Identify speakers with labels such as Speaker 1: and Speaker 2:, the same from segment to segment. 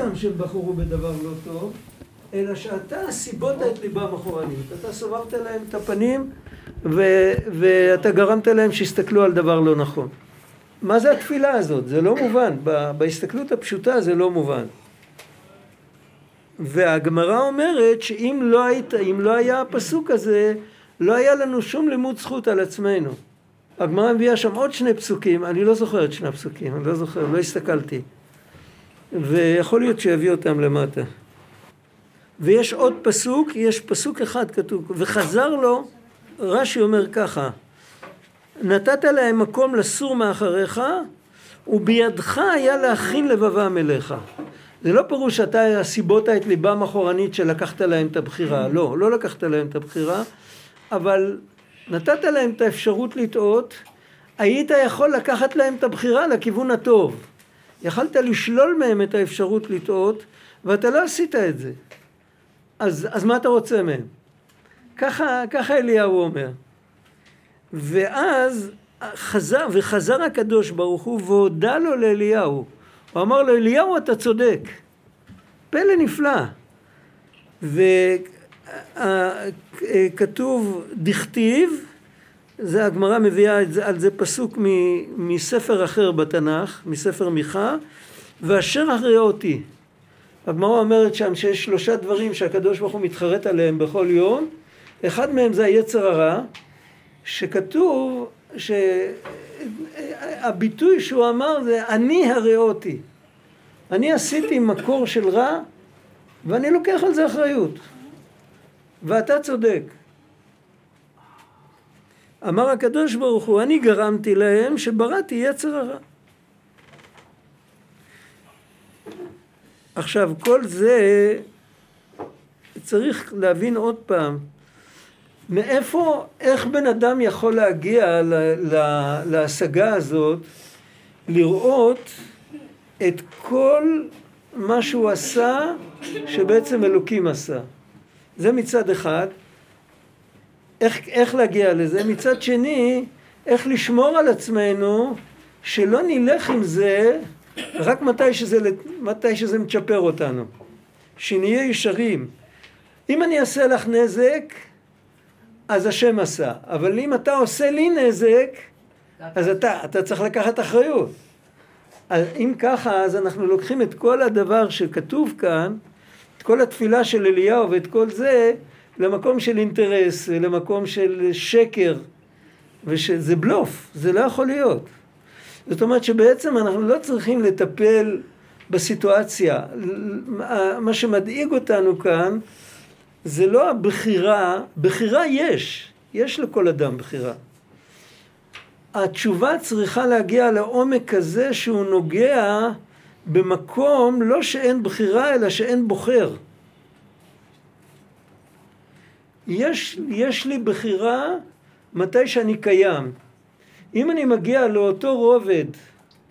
Speaker 1: סתם שהם בחרו בדבר לא טוב, אלא שאתה סיבות את ליבם אחורנית. אתה סובבת להם את הפנים ו- ואתה גרמת להם שיסתכלו על דבר לא נכון. מה זה התפילה הזאת? זה לא מובן. בהסתכלות הפשוטה זה לא מובן. והגמרא אומרת שאם לא, היית, לא היה הפסוק הזה, לא היה לנו שום לימוד זכות על עצמנו. הגמרא מביאה שם עוד שני פסוקים, אני לא זוכר את שני הפסוקים, אני לא זוכר, לא הסתכלתי. ויכול להיות שיביא אותם למטה. ויש עוד פסוק, יש פסוק אחד כתוב, וחזר לו, רש"י אומר ככה, נתת להם מקום לסור מאחריך, ובידך היה להכין לבבם אליך. זה לא פירוש שאתה סיבות את ליבם אחורנית שלקחת להם את הבחירה, לא, לא לקחת להם את הבחירה, אבל נתת להם את האפשרות לטעות, היית יכול לקחת להם את הבחירה לכיוון הטוב. יכלת לשלול מהם את האפשרות לטעות, ואתה לא עשית את זה. אז, אז מה אתה רוצה מהם? ככה, ככה אליהו אומר. ואז חזר, וחזר הקדוש ברוך הוא והודה לו לאליהו. הוא אמר לו, אליהו אתה צודק. פלא נפלא. וכתוב דכתיב, זה הגמרא מביאה על זה פסוק מספר אחר בתנ"ך, מספר מיכה, ואשר אחרי אותי. הגמרא אומרת שם שיש שלושה דברים שהקדוש ברוך הוא מתחרט עליהם בכל יום, אחד מהם זה היצר הרע, שכתוב שהביטוי שהוא אמר זה אני הראותי. אני עשיתי מקור של רע ואני לוקח על זה אחריות. ואתה צודק. אמר הקדוש ברוך הוא, אני גרמתי להם שבראתי יצר הרע. עכשיו, כל זה צריך להבין עוד פעם, מאיפה, איך בן אדם יכול להגיע ל, ל, להשגה הזאת, לראות את כל מה שהוא עשה, שבעצם אלוקים עשה. זה מצד אחד. איך, איך להגיע לזה? מצד שני, איך לשמור על עצמנו, שלא נלך עם זה רק מתי שזה, מתי שזה מצ'פר אותנו. שנהיה ישרים. אם אני אעשה לך נזק, אז השם עשה. אבל אם אתה עושה לי נזק, אז אתה, אתה צריך לקחת אחריות. אז אם ככה, אז אנחנו לוקחים את כל הדבר שכתוב כאן, את כל התפילה של אליהו ואת כל זה, למקום של אינטרס, למקום של שקר, ושזה בלוף, זה לא יכול להיות. זאת אומרת שבעצם אנחנו לא צריכים לטפל בסיטואציה. מה שמדאיג אותנו כאן זה לא הבחירה, בחירה יש, יש לכל אדם בחירה. התשובה צריכה להגיע לעומק כזה שהוא נוגע במקום לא שאין בחירה אלא שאין בוחר. יש, יש לי בחירה מתי שאני קיים. אם אני מגיע לאותו רובד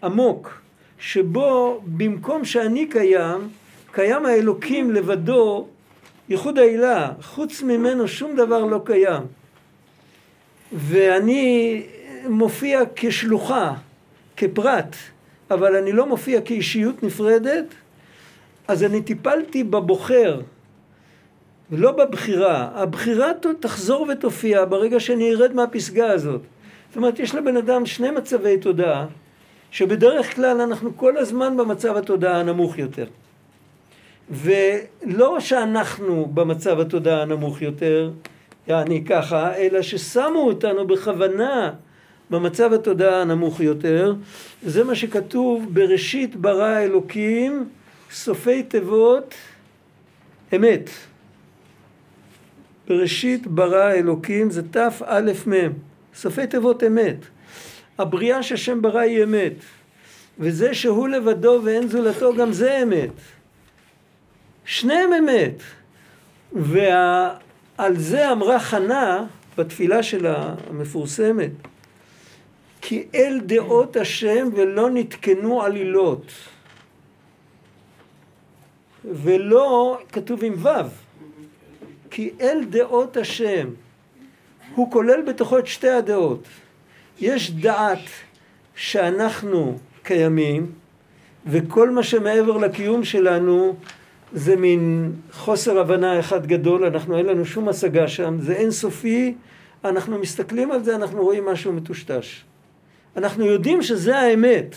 Speaker 1: עמוק, שבו במקום שאני קיים, קיים האלוקים לבדו, ייחוד העילה, חוץ ממנו שום דבר לא קיים. ואני מופיע כשלוחה, כפרט, אבל אני לא מופיע כאישיות נפרדת, אז אני טיפלתי בבוחר, ולא בבחירה. הבחירה תחזור ותופיע ברגע שאני ארד מהפסגה הזאת. זאת אומרת, יש לבן אדם שני מצבי תודעה, שבדרך כלל אנחנו כל הזמן במצב התודעה הנמוך יותר. ולא שאנחנו במצב התודעה הנמוך יותר, יעני ככה, אלא ששמו אותנו בכוונה במצב התודעה הנמוך יותר. זה מה שכתוב בראשית ברא אלוקים, סופי תיבות, אמת. בראשית ברא אלוקים זה תא סופי תיבות אמת. הבריאה שהשם ברא היא אמת. וזה שהוא לבדו ואין זולתו גם זה אמת. שניהם אמת. ועל זה אמרה חנה בתפילה שלה המפורסמת, כי אל דעות השם ולא נתקנו עלילות. ולא, כתוב עם ו', כי אל דעות השם. הוא כולל בתוכו את שתי הדעות. יש דעת שאנחנו קיימים, וכל מה שמעבר לקיום שלנו זה מין חוסר הבנה אחד גדול, אנחנו אין לנו שום השגה שם, זה אינסופי, אנחנו מסתכלים על זה, אנחנו רואים משהו מטושטש. אנחנו יודעים שזה האמת,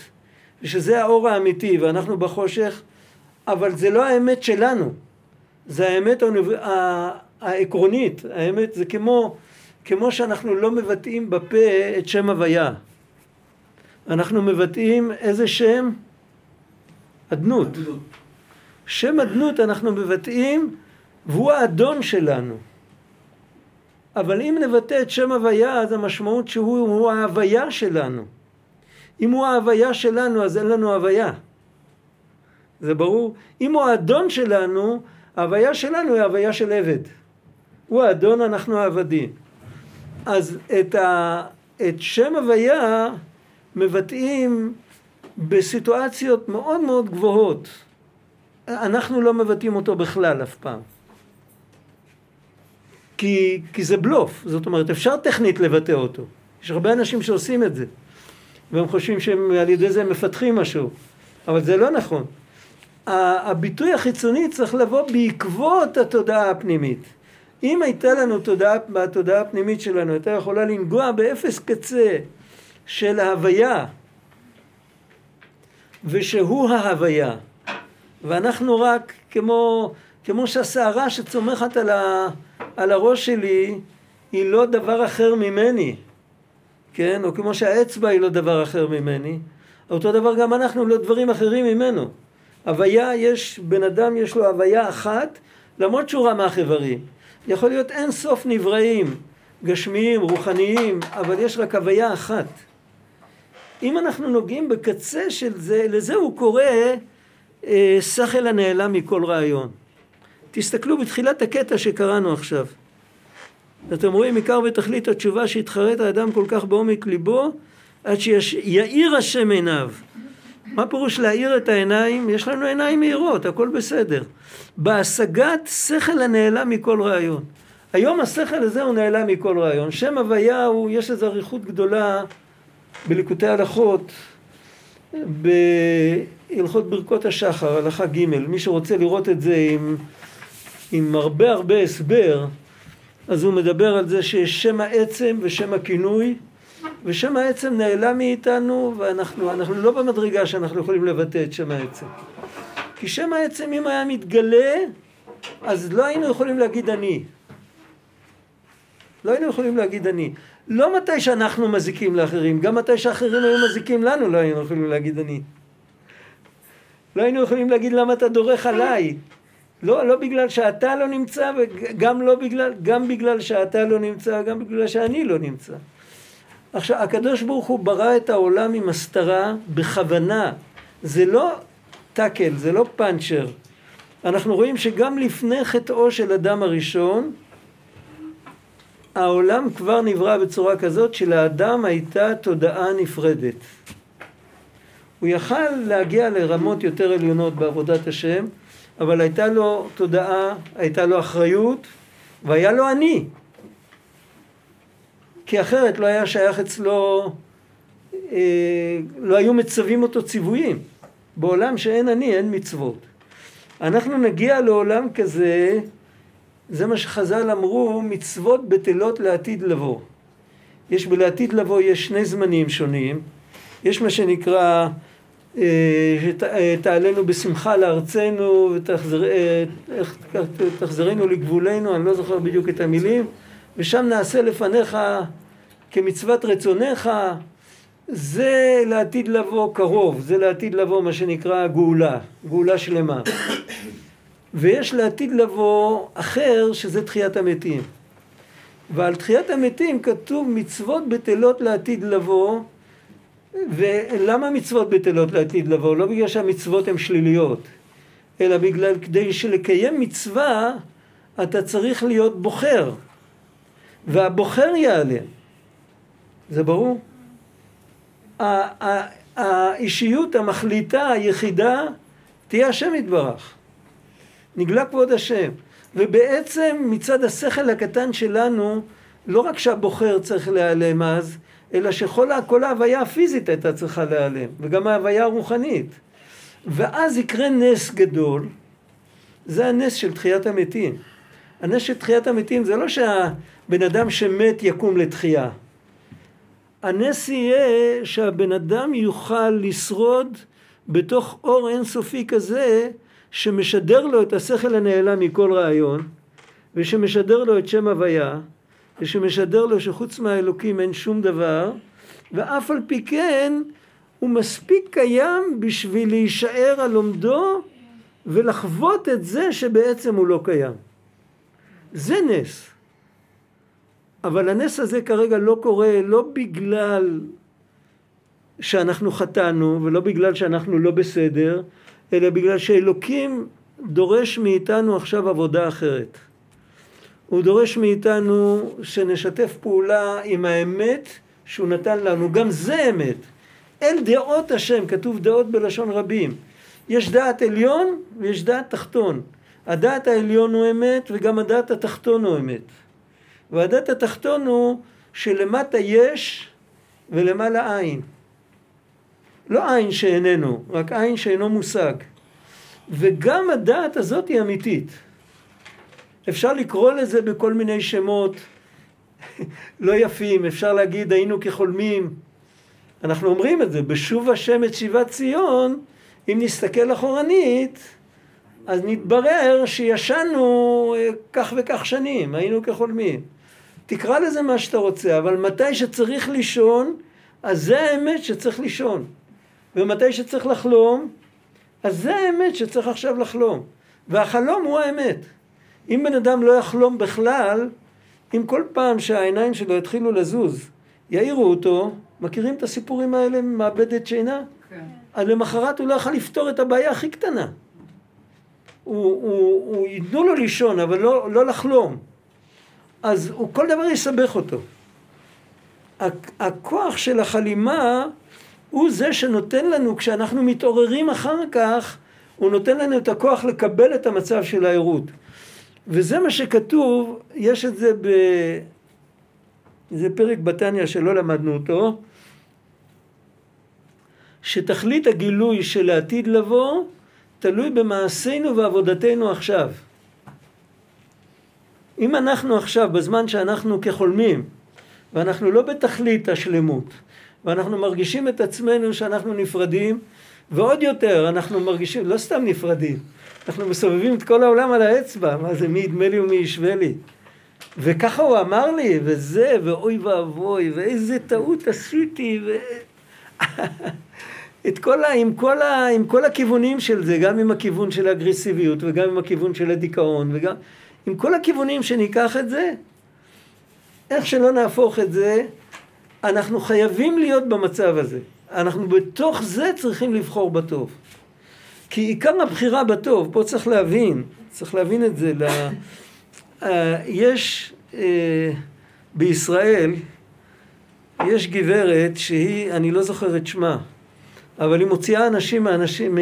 Speaker 1: ושזה האור האמיתי, ואנחנו בחושך, אבל זה לא האמת שלנו, זה האמת העקרונית, האמת זה כמו, כמו שאנחנו לא מבטאים בפה את שם הוויה. אנחנו מבטאים איזה שם? אדנות. שם אדנות אנחנו מבטאים והוא האדון שלנו. אבל אם נבטא את שם הוויה אז המשמעות שהוא ההוויה שלנו. אם הוא ההוויה שלנו אז אין לנו הוויה. זה ברור? אם הוא האדון שלנו, ההוויה שלנו היא הוויה של עבד. הוא האדון, אנחנו העבדים. אז את, ה, את שם הוויה מבטאים בסיטואציות מאוד מאוד גבוהות. אנחנו לא מבטאים אותו בכלל אף פעם. כי, כי זה בלוף, זאת אומרת אפשר טכנית לבטא אותו. יש הרבה אנשים שעושים את זה, והם חושבים שעל ידי זה הם מפתחים משהו, אבל זה לא נכון. הביטוי החיצוני צריך לבוא בעקבות התודעה הפנימית. אם הייתה לנו תודעה, בתודעה הפנימית שלנו, הייתה יכולה לנגוע באפס קצה של ההוויה, ושהוא ההוויה, ואנחנו רק כמו, כמו שהסערה שצומחת על, ה, על הראש שלי היא לא דבר אחר ממני, כן? או כמו שהאצבע היא לא דבר אחר ממני, אותו דבר גם אנחנו לא דברים אחרים ממנו. הוויה יש, בן אדם יש לו הוויה אחת, למרות שהוא רמ"ח איברים. יכול להיות אין סוף נבראים, גשמיים, רוחניים, אבל יש רק הוויה אחת. אם אנחנו נוגעים בקצה של זה, לזה הוא קורא אה, שכל הנעלם מכל רעיון. תסתכלו בתחילת הקטע שקראנו עכשיו. אתם רואים עיקר ותכלית התשובה שהתחרט האדם כל כך בעומק ליבו עד שיאיר השם עיניו. מה פירוש להאיר את העיניים? יש לנו עיניים מהירות, הכל בסדר. בהשגת שכל הנעלם מכל רעיון. היום השכל הזה הוא נעלם מכל רעיון. שם הוויה הוא, יש איזו אריכות גדולה בליקוטי הלכות, בהלכות ברכות השחר, הלכה ג', מי שרוצה לראות את זה עם, עם הרבה הרבה הסבר, אז הוא מדבר על זה שיש שם העצם ושם הכינוי, ושם העצם נעלם מאיתנו, ואנחנו לא במדרגה שאנחנו יכולים לבטא את שם העצם. כי שם העצם אם היה מתגלה, אז לא היינו יכולים להגיד אני. לא היינו יכולים להגיד אני. לא מתי שאנחנו מזיקים לאחרים, גם מתי שאחרים היו מזיקים לנו לא היינו יכולים להגיד אני. לא היינו יכולים להגיד למה אתה דורך עליי. לא, לא בגלל שאתה לא נמצא וגם לא בגלל, גם בגלל שאתה לא נמצא, גם בגלל שאני לא נמצא. עכשיו, הקדוש ברוך הוא ברא את העולם עם הסתרה בכוונה. זה לא טאקל, זה לא פאנצ'ר. אנחנו רואים שגם לפני חטאו של אדם הראשון, העולם כבר נברא בצורה כזאת שלאדם הייתה תודעה נפרדת. הוא יכל להגיע לרמות יותר עליונות בעבודת השם, אבל הייתה לו תודעה, הייתה לו אחריות, והיה לו אני. כי אחרת לא היה שייך אצלו, אה, לא היו מצווים אותו ציוויים. בעולם שאין אני אין מצוות. אנחנו נגיע לעולם כזה, זה מה שחז"ל אמרו, מצוות בטלות לעתיד לבוא. יש בלעתיד לבוא, יש שני זמנים שונים. יש מה שנקרא אה, תעלנו בשמחה לארצנו ותחזרנו לגבולנו, אני לא זוכר בדיוק את המילים, ושם נעשה לפניך כמצוות רצונך, זה לעתיד לבוא קרוב, זה לעתיד לבוא מה שנקרא גאולה, גאולה שלמה. ויש לעתיד לבוא אחר שזה תחיית המתים. ועל תחיית המתים כתוב מצוות בטלות לעתיד לבוא ולמה מצוות בטלות לעתיד לבוא? לא בגלל שהמצוות הן שליליות, אלא בגלל כדי שלקיים מצווה אתה צריך להיות בוחר, והבוחר ייעלם. זה ברור? האישיות המחליטה היחידה תהיה השם יתברך. נגלה כבוד השם. ובעצם מצד השכל הקטן שלנו, לא רק שהבוחר צריך להיעלם אז, אלא שכל ההוויה הפיזית הייתה צריכה להיעלם, וגם ההוויה הרוחנית. ואז יקרה נס גדול, זה הנס של תחיית המתים. הנס של תחיית המתים זה לא שהבן אדם שמת יקום לתחייה. הנס יהיה שהבן אדם יוכל לשרוד בתוך אור אינסופי כזה שמשדר לו את השכל הנעלם מכל רעיון ושמשדר לו את שם הוויה ושמשדר לו שחוץ מהאלוקים אין שום דבר ואף על פי כן הוא מספיק קיים בשביל להישאר על עומדו ולחוות את זה שבעצם הוא לא קיים. זה נס. אבל הנס הזה כרגע לא קורה לא בגלל שאנחנו חטאנו ולא בגלל שאנחנו לא בסדר, אלא בגלל שאלוקים דורש מאיתנו עכשיו עבודה אחרת. הוא דורש מאיתנו שנשתף פעולה עם האמת שהוא נתן לנו, גם זה אמת. אל דעות השם, כתוב דעות בלשון רבים. יש דעת עליון ויש דעת תחתון. הדעת העליון הוא אמת וגם הדעת התחתון הוא אמת. והדעת התחתון הוא שלמטה יש ולמעלה אין. לא עין שאיננו, רק עין שאינו מושג. וגם הדעת הזאת היא אמיתית. אפשר לקרוא לזה בכל מיני שמות לא יפים, אפשר להגיד היינו כחולמים. אנחנו אומרים את זה, בשוב השם את שיבת ציון, אם נסתכל אחורנית, אז נתברר שישנו אה, כך וכך שנים, היינו כחולמים. תקרא לזה מה שאתה רוצה, אבל מתי שצריך לישון, אז זה האמת שצריך לישון. ומתי שצריך לחלום, אז זה האמת שצריך עכשיו לחלום. והחלום הוא האמת. אם בן אדם לא יחלום בכלל, אם כל פעם שהעיניים שלו יתחילו לזוז, יעירו אותו, מכירים את הסיפורים האלה ממעבדת שינה? כן. אז למחרת הוא לא יכול לפתור את הבעיה הכי קטנה. הוא, הוא, הוא ייתנו לו לישון, אבל לא, לא לחלום. אז הוא כל דבר יסבך אותו. הכוח של החלימה הוא זה שנותן לנו, כשאנחנו מתעוררים אחר כך, הוא נותן לנו את הכוח לקבל את המצב של הערות. וזה מה שכתוב, יש את זה ב... זה פרק בתניא שלא למדנו אותו, שתכלית הגילוי של העתיד לבוא תלוי במעשינו ועבודתנו עכשיו. אם אנחנו עכשיו, בזמן שאנחנו כחולמים, ואנחנו לא בתכלית השלמות, ואנחנו מרגישים את עצמנו שאנחנו נפרדים, ועוד יותר אנחנו מרגישים, לא סתם נפרדים, אנחנו מסובבים את כל העולם על האצבע, מה זה מי ידמה לי ומי ישווה לי. וככה הוא אמר לי, וזה, ואוי ואבוי, ואיזה טעות עשיתי, ו... את כל ה, עם, כל ה, עם כל הכיוונים של זה, גם עם הכיוון של האגרסיביות וגם עם הכיוון של הדיכאון וגם עם כל הכיוונים שניקח את זה, איך שלא נהפוך את זה, אנחנו חייבים להיות במצב הזה. אנחנו בתוך זה צריכים לבחור בטוב. כי עיקר הבחירה בטוב, פה צריך להבין, צריך להבין את זה, לה, uh, יש uh, בישראל, יש גברת שהיא, אני לא זוכר את שמה, אבל היא מוציאה אנשים מאנשים,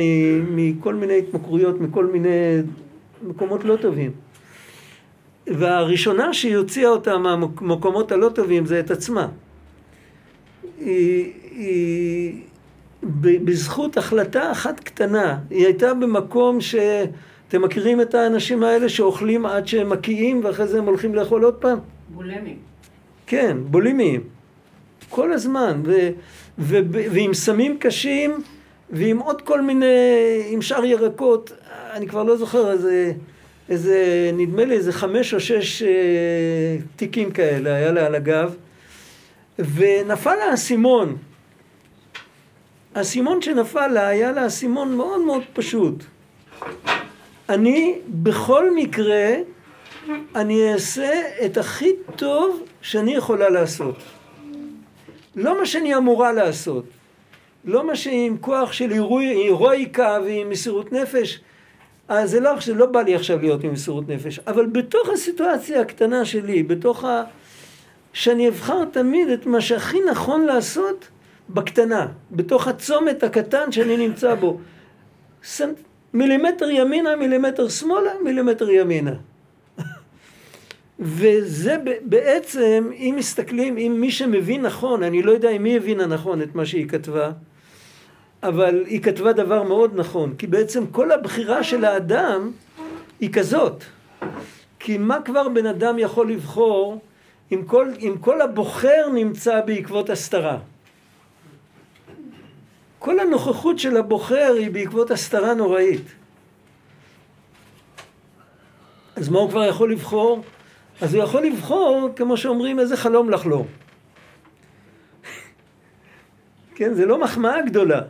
Speaker 1: מכל מיני התמכרויות, מכל מיני מקומות לא טובים. והראשונה שהיא הוציאה אותה מהמקומות הלא טובים זה את עצמה. היא, היא בזכות החלטה אחת קטנה, היא הייתה במקום ש... אתם מכירים את האנשים האלה שאוכלים עד שהם מקיאים ואחרי זה הם הולכים לאכול עוד פעם?
Speaker 2: בולמים.
Speaker 1: כן, בולימים. כל הזמן. ו... ועם סמים קשים ועם עוד כל מיני, עם שאר ירקות, אני כבר לא זוכר איזה, איזה נדמה לי איזה חמש או שש אה, תיקים כאלה היה לה על הגב. ונפל לה האסימון. האסימון שנפל לה היה לה אסימון מאוד מאוד פשוט. אני בכל מקרה, אני אעשה את הכי טוב שאני יכולה לעשות. לא מה שאני אמורה לעשות. לא מה שעם כוח של הירואיקה ועם מסירות נפש. אז זה לא, זה לא בא לי עכשיו להיות עם מסירות נפש. אבל בתוך הסיטואציה הקטנה שלי, בתוך ה... שאני אבחר תמיד את מה שהכי נכון לעשות בקטנה, בתוך הצומת הקטן שאני נמצא בו. מילימטר ימינה, מילימטר שמאלה, מילימטר ימינה. וזה בעצם, אם מסתכלים, אם מי שמבין נכון, אני לא יודע אם מי הבינה נכון את מה שהיא כתבה, אבל היא כתבה דבר מאוד נכון, כי בעצם כל הבחירה של האדם היא כזאת. כי מה כבר בן אדם יכול לבחור אם כל, אם כל הבוחר נמצא בעקבות הסתרה? כל הנוכחות של הבוחר היא בעקבות הסתרה נוראית. אז מה הוא כבר יכול לבחור? אז הוא יכול לבחור, כמו שאומרים, איזה חלום לחלום. כן, זה לא מחמאה גדולה.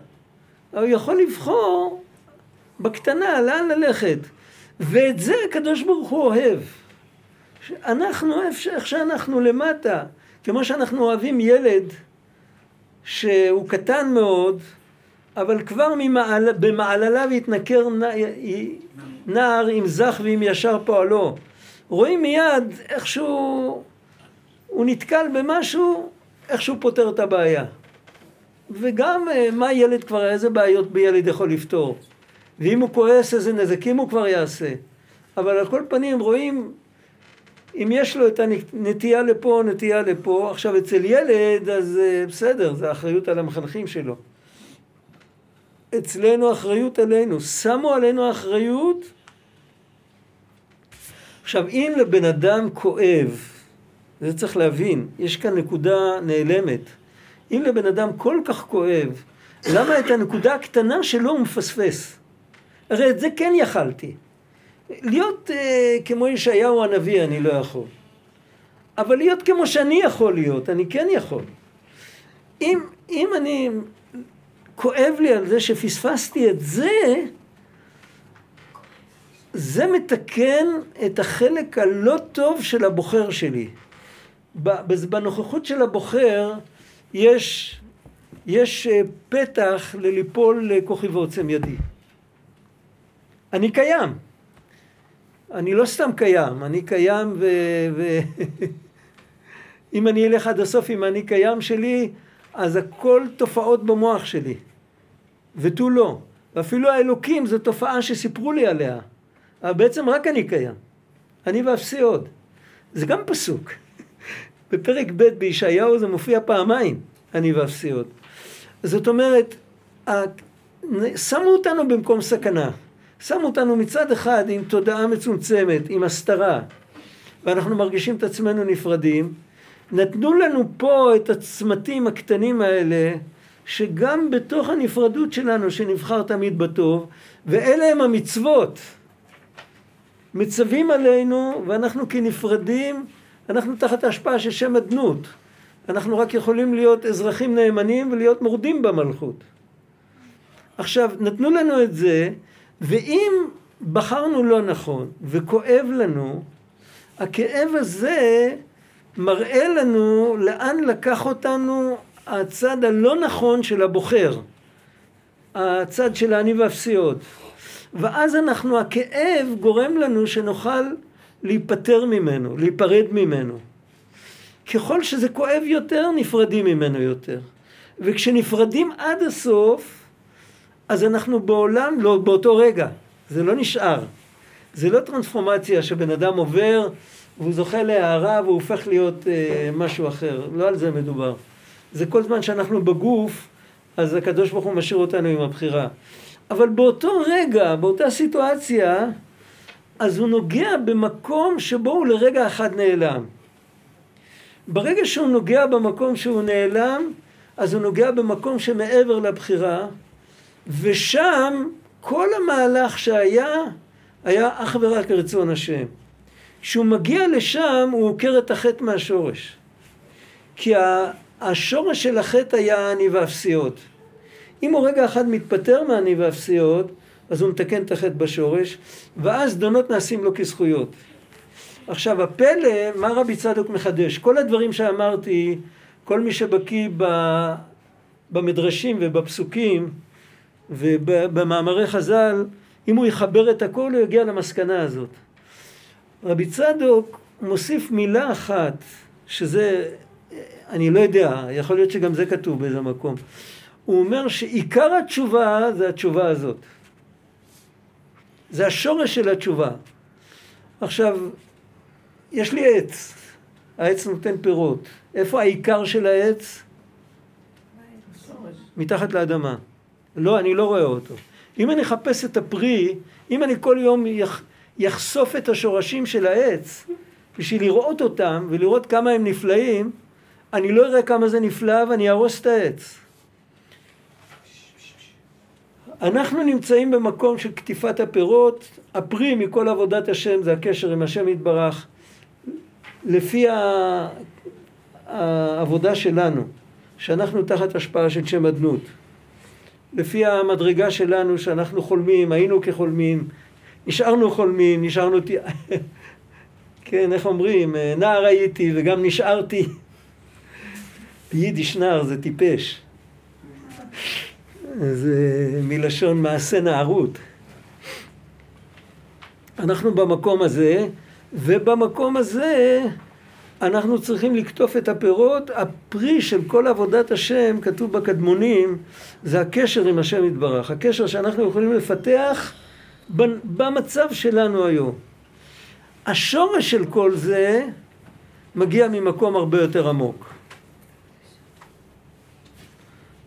Speaker 1: אבל הוא יכול לבחור בקטנה, לאן ללכת. ואת זה הקדוש ברוך הוא אוהב. אנחנו, איך שאנחנו למטה, כמו שאנחנו אוהבים ילד שהוא קטן מאוד, אבל כבר ממעל, במעלליו יתנכר נער עם זך ועם ישר פועלו. רואים מיד איכשהו הוא נתקל במשהו, איכשהו פותר את הבעיה. וגם אה, מה ילד כבר, איזה בעיות בילד יכול לפתור. ואם הוא כועס איזה נזקים הוא כבר יעשה. אבל על כל פנים רואים אם יש לו את הנטייה לפה, נטייה לפה, עכשיו אצל ילד אז אה, בסדר, זה אחריות על המחנכים שלו. אצלנו אחריות עלינו, שמו עלינו אחריות. עכשיו אם לבן אדם כואב, זה צריך להבין, יש כאן נקודה נעלמת. אם לבן אדם כל כך כואב, למה את הנקודה הקטנה שלו הוא מפספס? הרי את זה כן יכלתי. להיות אה, כמו ישעיהו הנביא אני לא יכול. אבל להיות כמו שאני יכול להיות, אני כן יכול. אם, אם אני, כואב לי על זה שפספסתי את זה, זה מתקן את החלק הלא טוב של הבוחר שלי. בנוכחות של הבוחר יש, יש אה, פתח לליפול לכוחי ועוצם ידי. אני קיים. אני לא סתם קיים, אני קיים ו... ו... אם אני אלך עד הסוף עם אני קיים שלי, אז הכל תופעות במוח שלי. ותו לא. ואפילו האלוקים זו תופעה שסיפרו לי עליה. אבל בעצם רק אני קיים. אני ואפסי עוד. זה גם פסוק. בפרק ב' בישעיהו זה מופיע פעמיים, אני ואפסי עוד. זאת אומרת, שמו אותנו במקום סכנה. שמו אותנו מצד אחד עם תודעה מצומצמת, עם הסתרה, ואנחנו מרגישים את עצמנו נפרדים. נתנו לנו פה את הצמתים הקטנים האלה, שגם בתוך הנפרדות שלנו, שנבחר תמיד בטוב, ואלה הם המצוות. מצווים עלינו, ואנחנו כנפרדים, אנחנו תחת ההשפעה של שם אדנות. אנחנו רק יכולים להיות אזרחים נאמנים ולהיות מורדים במלכות. עכשיו, נתנו לנו את זה, ואם בחרנו לא נכון וכואב לנו, הכאב הזה מראה לנו לאן לקח אותנו הצד הלא נכון של הבוחר, הצד של האני והפסיעות. ואז אנחנו, הכאב גורם לנו שנוכל להיפטר ממנו, להיפרד ממנו. ככל שזה כואב יותר, נפרדים ממנו יותר. וכשנפרדים עד הסוף, אז אנחנו בעולם, לא באותו רגע, זה לא נשאר. זה לא טרנספורמציה שבן אדם עובר והוא זוכה להערה והוא הופך להיות אה, משהו אחר, לא על זה מדובר. זה כל זמן שאנחנו בגוף, אז הקדוש ברוך הוא משאיר אותנו עם הבחירה. אבל באותו רגע, באותה סיטואציה, אז הוא נוגע במקום שבו הוא לרגע אחד נעלם. ברגע שהוא נוגע במקום שהוא נעלם, אז הוא נוגע במקום שמעבר לבחירה, ושם כל המהלך שהיה, היה אך ורק רצון השם. כשהוא מגיע לשם הוא עוקר את החטא מהשורש. כי השורש של החטא היה אני ואפסיות. אם הוא רגע אחד מתפטר מהני ואפסיות, אז הוא מתקן את החטא בשורש, ואז דונות נעשים לו כזכויות. עכשיו הפלא, מה רבי צדוק מחדש? כל הדברים שאמרתי, כל מי שבקיא במדרשים ובפסוקים, ובמאמרי חז"ל, אם הוא יחבר את הכל, הוא יגיע למסקנה הזאת. רבי צדוק מוסיף מילה אחת, שזה, אני לא יודע, יכול להיות שגם זה כתוב באיזה מקום. הוא אומר שעיקר התשובה זה התשובה הזאת. זה השורש של התשובה. עכשיו, יש לי עץ, העץ נותן פירות. איפה העיקר של העץ? מתחת לאדמה. לא, אני לא רואה אותו. אם אני אחפש את הפרי, אם אני כל יום יח, יחשוף את השורשים של העץ, בשביל לראות אותם ולראות כמה הם נפלאים, אני לא אראה כמה זה נפלא ואני אהרוס את העץ. אנחנו נמצאים במקום של קטיפת הפירות, הפרי מכל עבודת השם זה הקשר עם השם יתברך. לפי העבודה שלנו, שאנחנו תחת השפעה של שם אדנות, לפי המדרגה שלנו שאנחנו חולמים, היינו כחולמים, נשארנו חולמים, נשארנו... כן, איך אומרים, נער הייתי וגם נשארתי. ביידיש נער זה טיפש. זה מלשון מעשה נערות. אנחנו במקום הזה, ובמקום הזה אנחנו צריכים לקטוף את הפירות. הפרי של כל עבודת השם, כתוב בקדמונים, זה הקשר עם השם יתברך. הקשר שאנחנו יכולים לפתח במצב שלנו היום. השורש של כל זה מגיע ממקום הרבה יותר עמוק.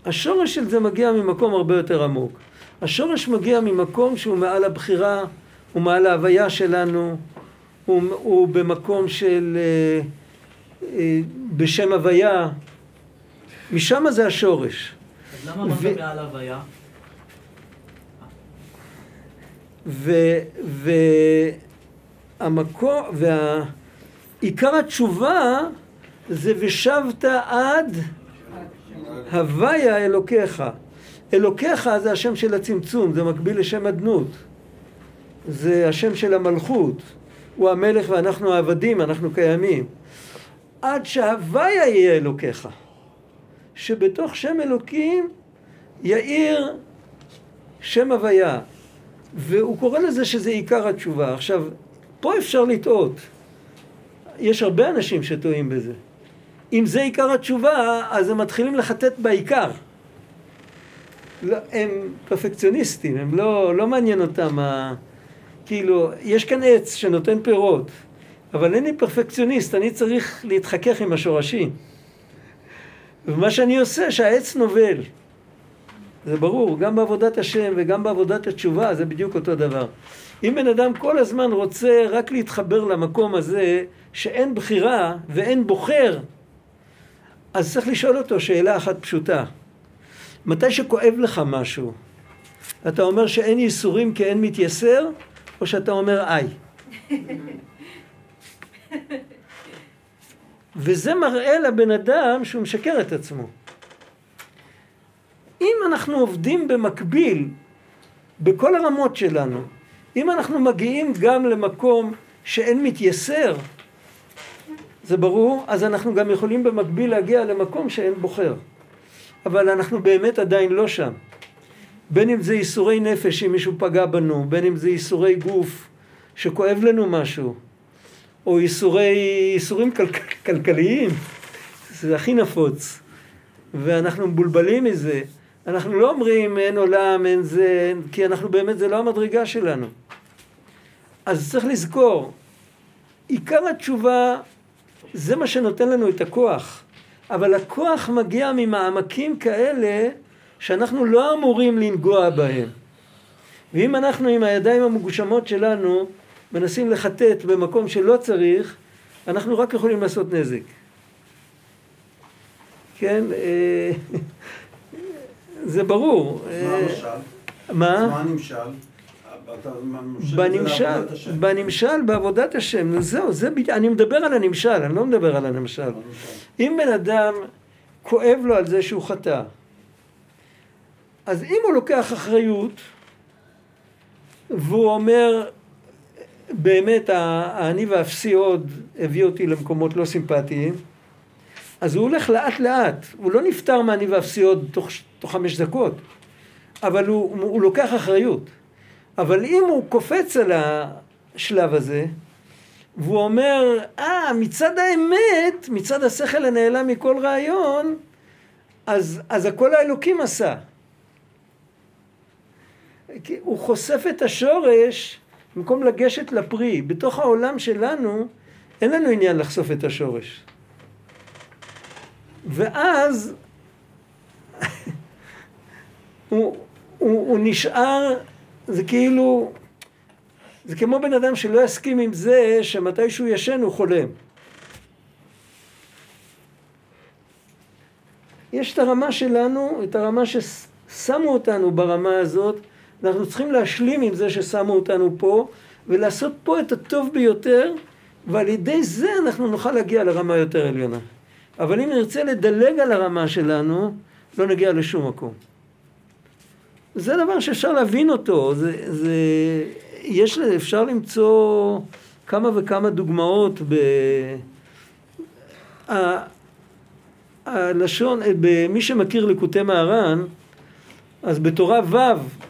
Speaker 1: השורש של זה מגיע ממקום הרבה יותר עמוק. השורש מגיע ממקום שהוא מעל הבחירה, הוא מעל ההוויה שלנו, הוא, הוא במקום של... אה, אה, בשם הוויה. משם זה השורש.
Speaker 2: אז למה אמרת ו... מעל הוויה?
Speaker 1: והמקור, ועיקר התשובה זה ושבת עד הוויה אלוקיך. אלוקיך זה השם של הצמצום, זה מקביל לשם אדנות. זה השם של המלכות. הוא המלך ואנחנו העבדים, אנחנו קיימים. עד שהוויה יהיה אלוקיך. שבתוך שם אלוקים יאיר שם הוויה. והוא קורא לזה שזה עיקר התשובה. עכשיו, פה אפשר לטעות. יש הרבה אנשים שטועים בזה. אם זה עיקר התשובה, אז הם מתחילים לחטט בעיקר. לא, הם פרפקציוניסטים, הם לא, לא מעניין אותם ה... כאילו, יש כאן עץ שנותן פירות, אבל אני פרפקציוניסט, אני צריך להתחכך עם השורשים. ומה שאני עושה, שהעץ נובל. זה ברור, גם בעבודת השם וגם בעבודת התשובה זה בדיוק אותו דבר. אם בן אדם כל הזמן רוצה רק להתחבר למקום הזה שאין בחירה ואין בוחר אז צריך לשאול אותו שאלה אחת פשוטה. מתי שכואב לך משהו, אתה אומר שאין ייסורים כי אין מתייסר, או שאתה אומר איי? וזה מראה לבן אדם שהוא משקר את עצמו. אם אנחנו עובדים במקביל בכל הרמות שלנו, אם אנחנו מגיעים גם למקום שאין מתייסר, זה ברור, אז אנחנו גם יכולים במקביל להגיע למקום שאין בוחר. אבל אנחנו באמת עדיין לא שם. בין אם זה ייסורי נפש אם מישהו פגע בנו, בין אם זה ייסורי גוף שכואב לנו משהו, או ייסורי, ייסורים כל, כלכליים, זה הכי נפוץ, ואנחנו מבולבלים מזה. אנחנו לא אומרים אין עולם, אין זה, כי אנחנו באמת, זה לא המדרגה שלנו. אז צריך לזכור, עיקר התשובה זה מה שנותן לנו את הכוח. אבל הכוח מגיע ממעמקים כאלה שאנחנו לא אמורים לנגוע בהם. ואם אנחנו עם הידיים המגושמות שלנו מנסים לחטט במקום שלא צריך, אנחנו רק יכולים לעשות נזק. כן? אה, זה ברור.
Speaker 3: מה המשל?
Speaker 1: מה?
Speaker 3: מה הנמשל?
Speaker 1: בנמשל, בנמשל בעבודת השם, זהו, זה אני מדבר על הנמשל, אני לא מדבר על הנמשל. אם בן אדם כואב לו על זה שהוא חטא, אז אם הוא לוקח אחריות, והוא אומר, באמת האני והאפסי עוד הביא אותי למקומות לא סימפטיים, אז הוא הולך לאט לאט, הוא לא נפטר מהאני והאפסי עוד תוך, תוך חמש דקות, אבל הוא, הוא לוקח אחריות. אבל אם הוא קופץ על השלב הזה, והוא אומר, אה, מצד האמת, מצד השכל הנעלם מכל רעיון, אז, אז הכל האלוקים עשה. הוא חושף את השורש במקום לגשת לפרי. בתוך העולם שלנו אין לנו עניין לחשוף את השורש. ואז הוא, הוא, הוא נשאר, זה כאילו, זה כמו בן אדם שלא יסכים עם זה שמתי שהוא ישן הוא חולם. יש את הרמה שלנו, את הרמה ששמו אותנו ברמה הזאת, אנחנו צריכים להשלים עם זה ששמו אותנו פה, ולעשות פה את הטוב ביותר, ועל ידי זה אנחנו נוכל להגיע לרמה יותר עליונה. אבל אם נרצה לדלג על הרמה שלנו, לא נגיע לשום מקום. זה דבר שאפשר להבין אותו, זה, זה, יש, אפשר למצוא כמה וכמה דוגמאות ב... הלשון, מי שמכיר ליקוטי מהר"ן, אז בתורה ו',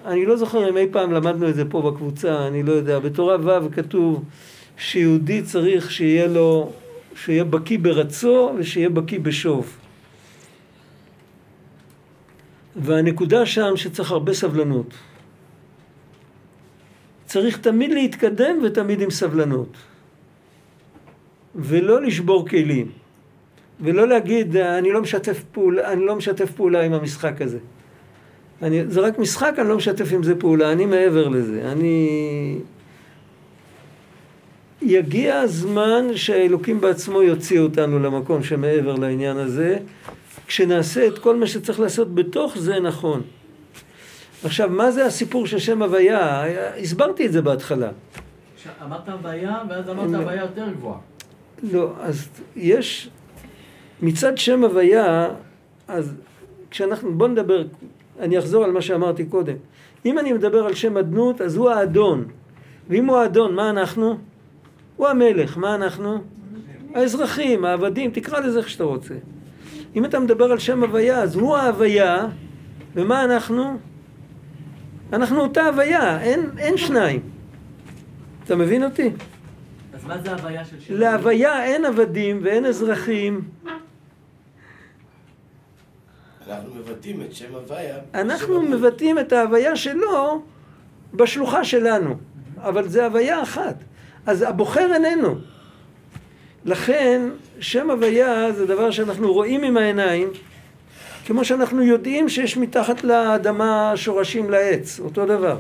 Speaker 1: אני לא זוכר אם אי פעם למדנו את זה פה בקבוצה, אני לא יודע, בתורה ו' כתוב שיהודי צריך שיהיה לו, שיהיה בקיא ברצו ושיהיה בקיא בשוב. והנקודה שם שצריך הרבה סבלנות. צריך תמיד להתקדם ותמיד עם סבלנות. ולא לשבור כלים. ולא להגיד, אני לא משתף פעולה, אני לא משתף פעולה עם המשחק הזה. אני, זה רק משחק, אני לא משתף עם זה פעולה, אני מעבר לזה. אני... יגיע הזמן שהאלוקים בעצמו יוציא אותנו למקום שמעבר לעניין הזה, כשנעשה את כל מה שצריך לעשות בתוך זה נכון. עכשיו, מה זה הסיפור של שם הוויה? הסברתי את זה בהתחלה.
Speaker 2: אמרת הוויה, ואז אמרת. הוויה יותר גבוהה.
Speaker 1: לא, אז יש, מצד שם הוויה, אז כשאנחנו, בוא נדבר, אני אחזור על מה שאמרתי קודם. אם אני מדבר על שם אדנות, אז הוא האדון. ואם הוא האדון, מה אנחנו? הוא המלך, מה אנחנו? האזרחים, העבדים, תקרא לזה איך שאתה רוצה. אם אתה מדבר על שם הוויה, אז הוא ההוויה, ומה אנחנו? אנחנו אותה הוויה, אין, אין שניים. אתה מבין אותי?
Speaker 2: אז מה זה הוויה של שם?
Speaker 1: להוויה אין עבדים ואין אזרחים.
Speaker 3: אנחנו מבטאים את שם הוויה.
Speaker 1: אנחנו מבטאים את ההוויה שלו בשלוחה שלנו, אבל זה הוויה אחת. אז הבוחר איננו. לכן שם הוויה זה דבר שאנחנו רואים עם העיניים, כמו שאנחנו יודעים שיש מתחת לאדמה שורשים לעץ, אותו דבר.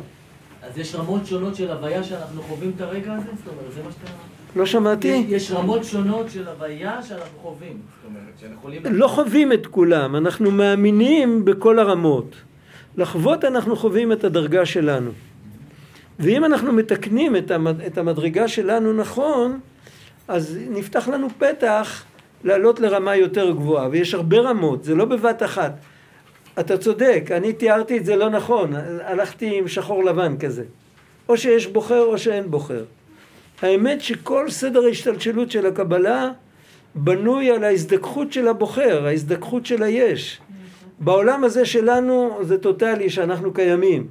Speaker 2: אז יש רמות שונות של הוויה שאנחנו חווים את הרגע הזה? זאת אומרת, זה מה שאתה...
Speaker 1: לא שמעתי.
Speaker 2: יש, יש רמות שונות של הוויה שאנחנו חווים. זאת אומרת, שאנחנו יכולים...
Speaker 1: לא חווים את כולם, אנחנו מאמינים בכל הרמות. לחוות אנחנו חווים את הדרגה שלנו. ואם אנחנו מתקנים את המדרגה שלנו נכון, אז נפתח לנו פתח לעלות לרמה יותר גבוהה, ויש הרבה רמות, זה לא בבת אחת. אתה צודק, אני תיארתי את זה לא נכון, הלכתי עם שחור לבן כזה. או שיש בוחר או שאין בוחר. האמת שכל סדר ההשתלשלות של הקבלה בנוי על ההזדככות של הבוחר, ההזדככות של היש. בעולם הזה שלנו זה טוטאלי שאנחנו קיימים.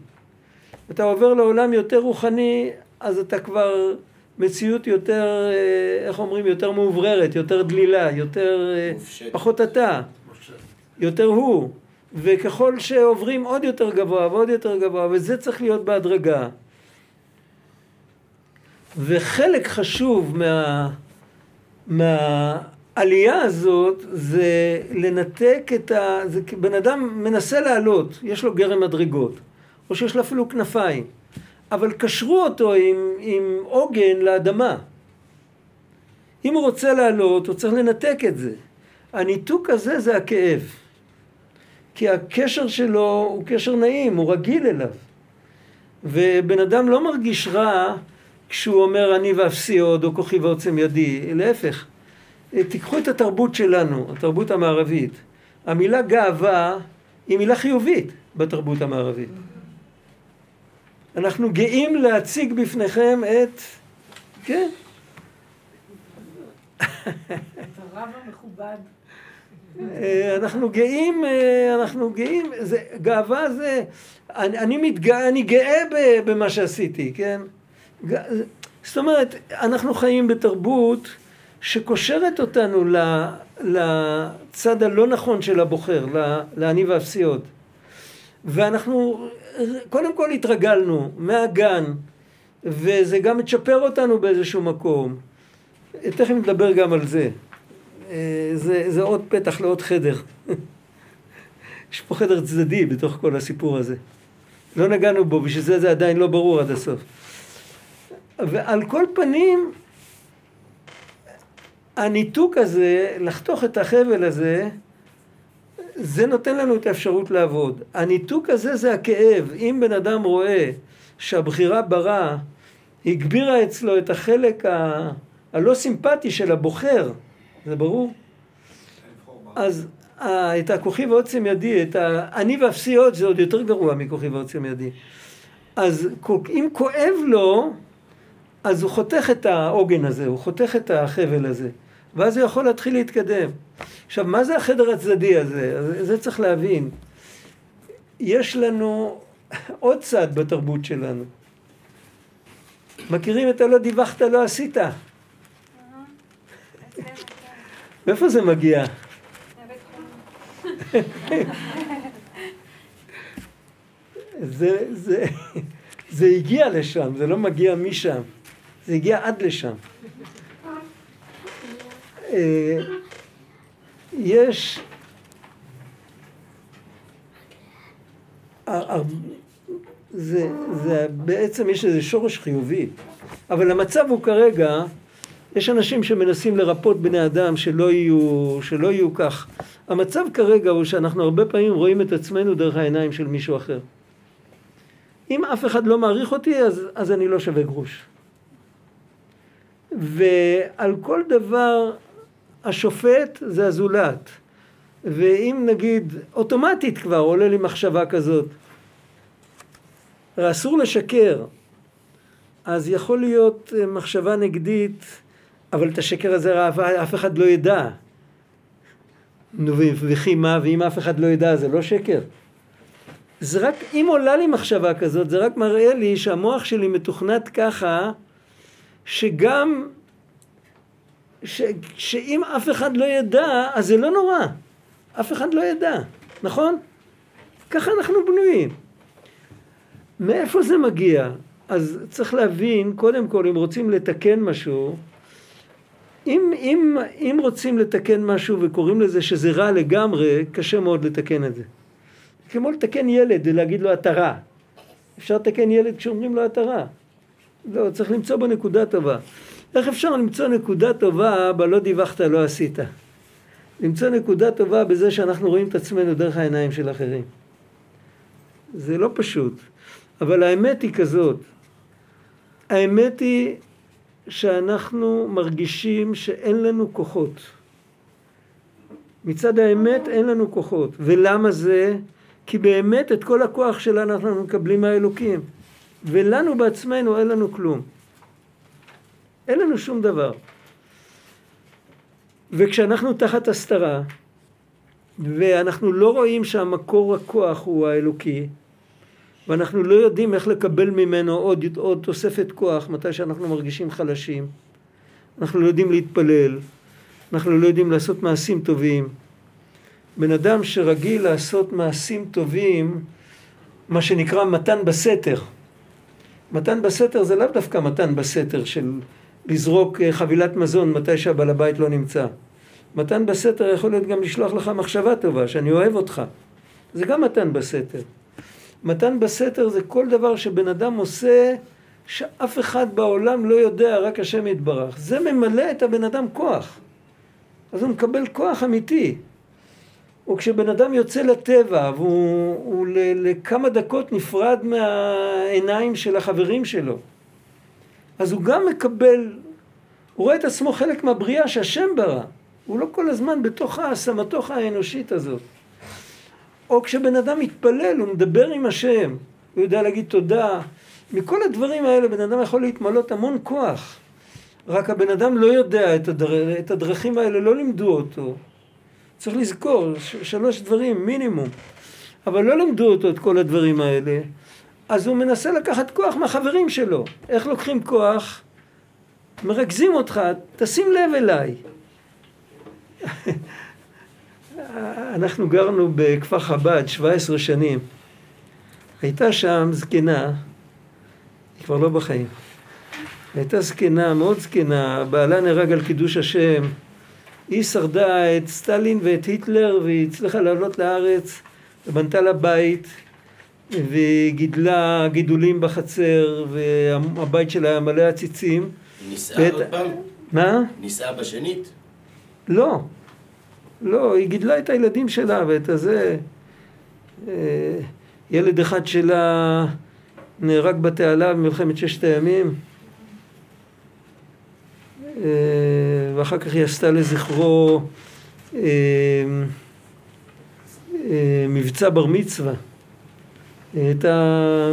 Speaker 1: אתה עובר לעולם יותר רוחני, אז אתה כבר מציאות יותר, אה, איך אומרים, יותר מאובררת, יותר דלילה, יותר, אה, פחות אתה, יותר הוא. וככל שעוברים עוד יותר גבוה ועוד יותר גבוה, וזה צריך להיות בהדרגה. וחלק חשוב מה, מהעלייה הזאת זה לנתק את ה... זה בן אדם מנסה לעלות, יש לו גרם מדרגות, או שיש לו אפילו כנפיים, אבל קשרו אותו עם, עם עוגן לאדמה. אם הוא רוצה לעלות, הוא צריך לנתק את זה. הניתוק הזה זה הכאב. כי הקשר שלו הוא קשר נעים, הוא רגיל אליו. ובן אדם לא מרגיש רע כשהוא אומר אני ואפסי עוד או כוחי ועוצם ידי, להפך. תיקחו את התרבות שלנו, התרבות המערבית. המילה גאווה היא מילה חיובית בתרבות המערבית. אנחנו גאים להציג בפניכם את... כן.
Speaker 4: הרב המכובד.
Speaker 1: אה, אנחנו גאים, אה, אנחנו גאים, זה, גאווה זה, אני, אני, מתגא, אני גאה במה שעשיתי, כן? זאת אומרת, אנחנו חיים בתרבות שקושרת אותנו לצד הלא נכון של הבוחר, לאני והפסיעות. ואנחנו קודם כל התרגלנו מהגן, וזה גם מצ'פר אותנו באיזשהו מקום. תכף נדבר גם על זה. אה, זה, זה עוד פתח לעוד חדר. יש פה חדר צדדי בתוך כל הסיפור הזה. לא נגענו בו, בשביל זה זה עדיין לא ברור עד הסוף. ועל כל פנים, הניתוק הזה, לחתוך את החבל הזה, זה נותן לנו את האפשרות לעבוד. הניתוק הזה זה הכאב. אם בן אדם רואה שהבחירה ברע הגבירה אצלו את החלק ה... הלא סימפטי של הבוחר, זה ברור? אז את הכוכי ועוצם ידי, את האני ואפסי עוד, זה עוד יותר גרוע מכוכי ועוצם ידי. אז אם כואב לו, אז הוא חותך את העוגן הזה, הוא חותך את החבל הזה, ואז הוא יכול להתחיל להתקדם. עכשיו, מה זה החדר הצדדי הזה? זה צריך להבין. יש לנו עוד צד בתרבות שלנו. מכירים את הלא דיווחת, לא עשית? מאיפה זה מגיע? זה, זה, זה הגיע לשם, זה לא מגיע משם, זה הגיע עד לשם. יש זה, זה בעצם יש איזה שורש חיובי, אבל המצב הוא כרגע, יש אנשים שמנסים לרפות בני אדם שלא יהיו, שלא יהיו כך. המצב כרגע הוא שאנחנו הרבה פעמים רואים את עצמנו דרך העיניים של מישהו אחר. אם אף אחד לא מעריך אותי, אז, אז אני לא שווה גרוש. ועל כל דבר השופט זה הזולת. ואם נגיד, אוטומטית כבר עולה לי מחשבה כזאת, אסור לשקר, אז יכול להיות אה, מחשבה נגדית, אבל את השקר הזה אף אחד לא ידע. נו וכי מה, ואם אף אחד לא ידע זה לא שקר? זה רק, אם עולה לי מחשבה כזאת, זה רק מראה לי שהמוח שלי מתוכנת ככה, שגם, ש, שאם אף אחד לא ידע, אז זה לא נורא. אף אחד לא ידע, נכון? ככה אנחנו בנויים. מאיפה זה מגיע? אז צריך להבין, קודם כל, אם רוצים לתקן משהו, אם, אם, אם רוצים לתקן משהו וקוראים לזה שזה רע לגמרי, קשה מאוד לתקן את זה. כמו לתקן ילד ולהגיד לו אתה רע. אפשר לתקן ילד כשאומרים לו אתה רע. לא, צריך למצוא בו נקודה טובה. איך אפשר למצוא נקודה טובה בלא דיווחת, לא עשית? למצוא נקודה טובה בזה שאנחנו רואים את עצמנו דרך העיניים של אחרים. זה לא פשוט. אבל האמת היא כזאת, האמת היא שאנחנו מרגישים שאין לנו כוחות. מצד האמת אין לנו כוחות. ולמה זה? כי באמת את כל הכוח שלנו אנחנו מקבלים מהאלוקים. ולנו בעצמנו אין לנו כלום. אין לנו שום דבר. וכשאנחנו תחת הסתרה, ואנחנו לא רואים שהמקור הכוח הוא האלוקי, ואנחנו לא יודעים איך לקבל ממנו עוד, עוד תוספת כוח מתי שאנחנו מרגישים חלשים. אנחנו לא יודעים להתפלל, אנחנו לא יודעים לעשות מעשים טובים. בן אדם שרגיל לעשות מעשים טובים, מה שנקרא מתן בסתר. מתן בסתר זה לאו דווקא מתן בסתר של לזרוק אה, חבילת מזון מתי שהבעל הבית לא נמצא. מתן בסתר יכול להיות גם לשלוח לך מחשבה טובה, שאני אוהב אותך. זה גם מתן בסתר. מתן בסתר זה כל דבר שבן אדם עושה שאף אחד בעולם לא יודע, רק השם יתברך. זה ממלא את הבן אדם כוח. אז הוא מקבל כוח אמיתי. או כשבן אדם יוצא לטבע והוא לכמה דקות נפרד מהעיניים של החברים שלו, אז הוא גם מקבל, הוא רואה את עצמו חלק מהבריאה שהשם ברא. הוא לא כל הזמן בתוך הסמטוך האנושית הזאת. או כשבן אדם מתפלל, הוא מדבר עם השם, הוא יודע להגיד תודה. מכל הדברים האלה בן אדם יכול להתמלות המון כוח. רק הבן אדם לא יודע את, הדר... את הדרכים האלה, לא לימדו אותו. צריך לזכור, ש... שלוש דברים מינימום. אבל לא לימדו אותו את כל הדברים האלה. אז הוא מנסה לקחת כוח מהחברים שלו. איך לוקחים כוח? מרכזים אותך, תשים לב אליי. אנחנו גרנו בכפר חב"ד 17 שנים. הייתה שם זקנה, היא כבר לא בחיים. הייתה זקנה, מאוד זקנה, בעלה נהרג על קידוש השם. היא שרדה את סטלין ואת היטלר והיא הצליחה לעלות לארץ ובנתה לה בית והיא גידלה גידולים בחצר, והבית שלה היה מלא עציצים.
Speaker 3: נישאה
Speaker 1: ואת-
Speaker 3: עוד פעם?
Speaker 1: מה?
Speaker 3: נישאה בשנית?
Speaker 1: לא. לא, היא גידלה את הילדים שלה ואת הזה. אה, ילד אחד שלה נהרג בתעלה במלחמת ששת הימים. אה, ואחר כך היא עשתה לזכרו אה, מבצע בר מצווה. היא הייתה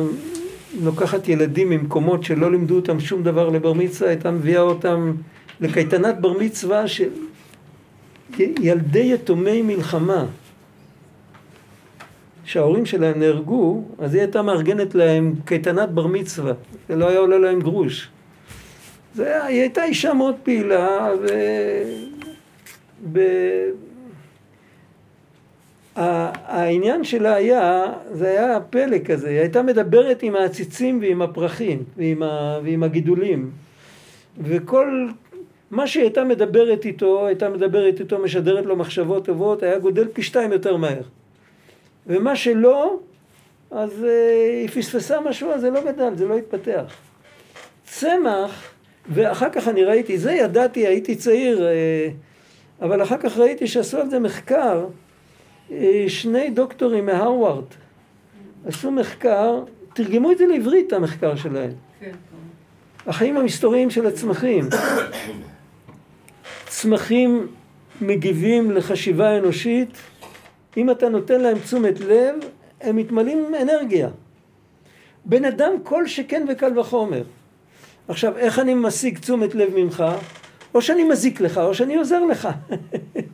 Speaker 1: לוקחת ילדים ממקומות שלא לימדו אותם שום דבר לבר מצווה, הייתה מביאה אותם לקייטנת בר מצווה של ילדי יתומי מלחמה. שההורים שלהם נהרגו, אז היא הייתה מארגנת להם קייטנת בר מצווה, זה לא היה עולה להם גרוש. זה, היא הייתה אישה מאוד פעילה, ו... ב... העניין שלה היה, זה היה פלא כזה, היא הייתה מדברת עם העציצים ועם הפרחים ועם, ה... ועם הגידולים וכל מה שהיא הייתה מדברת איתו, הייתה מדברת איתו, משדרת לו מחשבות טובות, היה גודל פי שתיים יותר מהר. ומה שלא, אז uh, היא פספסה משהו, אז זה לא גדל, זה לא התפתח. צמח, ואחר כך אני ראיתי, זה ידעתי, הייתי צעיר, uh, אבל אחר כך ראיתי שעשו על זה מחקר, שני דוקטורים מהרווארד עשו מחקר, תרגמו את זה לעברית, המחקר שלהם.
Speaker 4: כן.
Speaker 1: החיים המסתוריים של הצמחים. צמחים מגיבים לחשיבה אנושית, אם אתה נותן להם תשומת לב, הם מתמלאים אנרגיה. בן אדם כל שכן וקל וחומר. עכשיו, איך אני משיג תשומת לב ממך? או שאני מזיק לך, או שאני עוזר לך.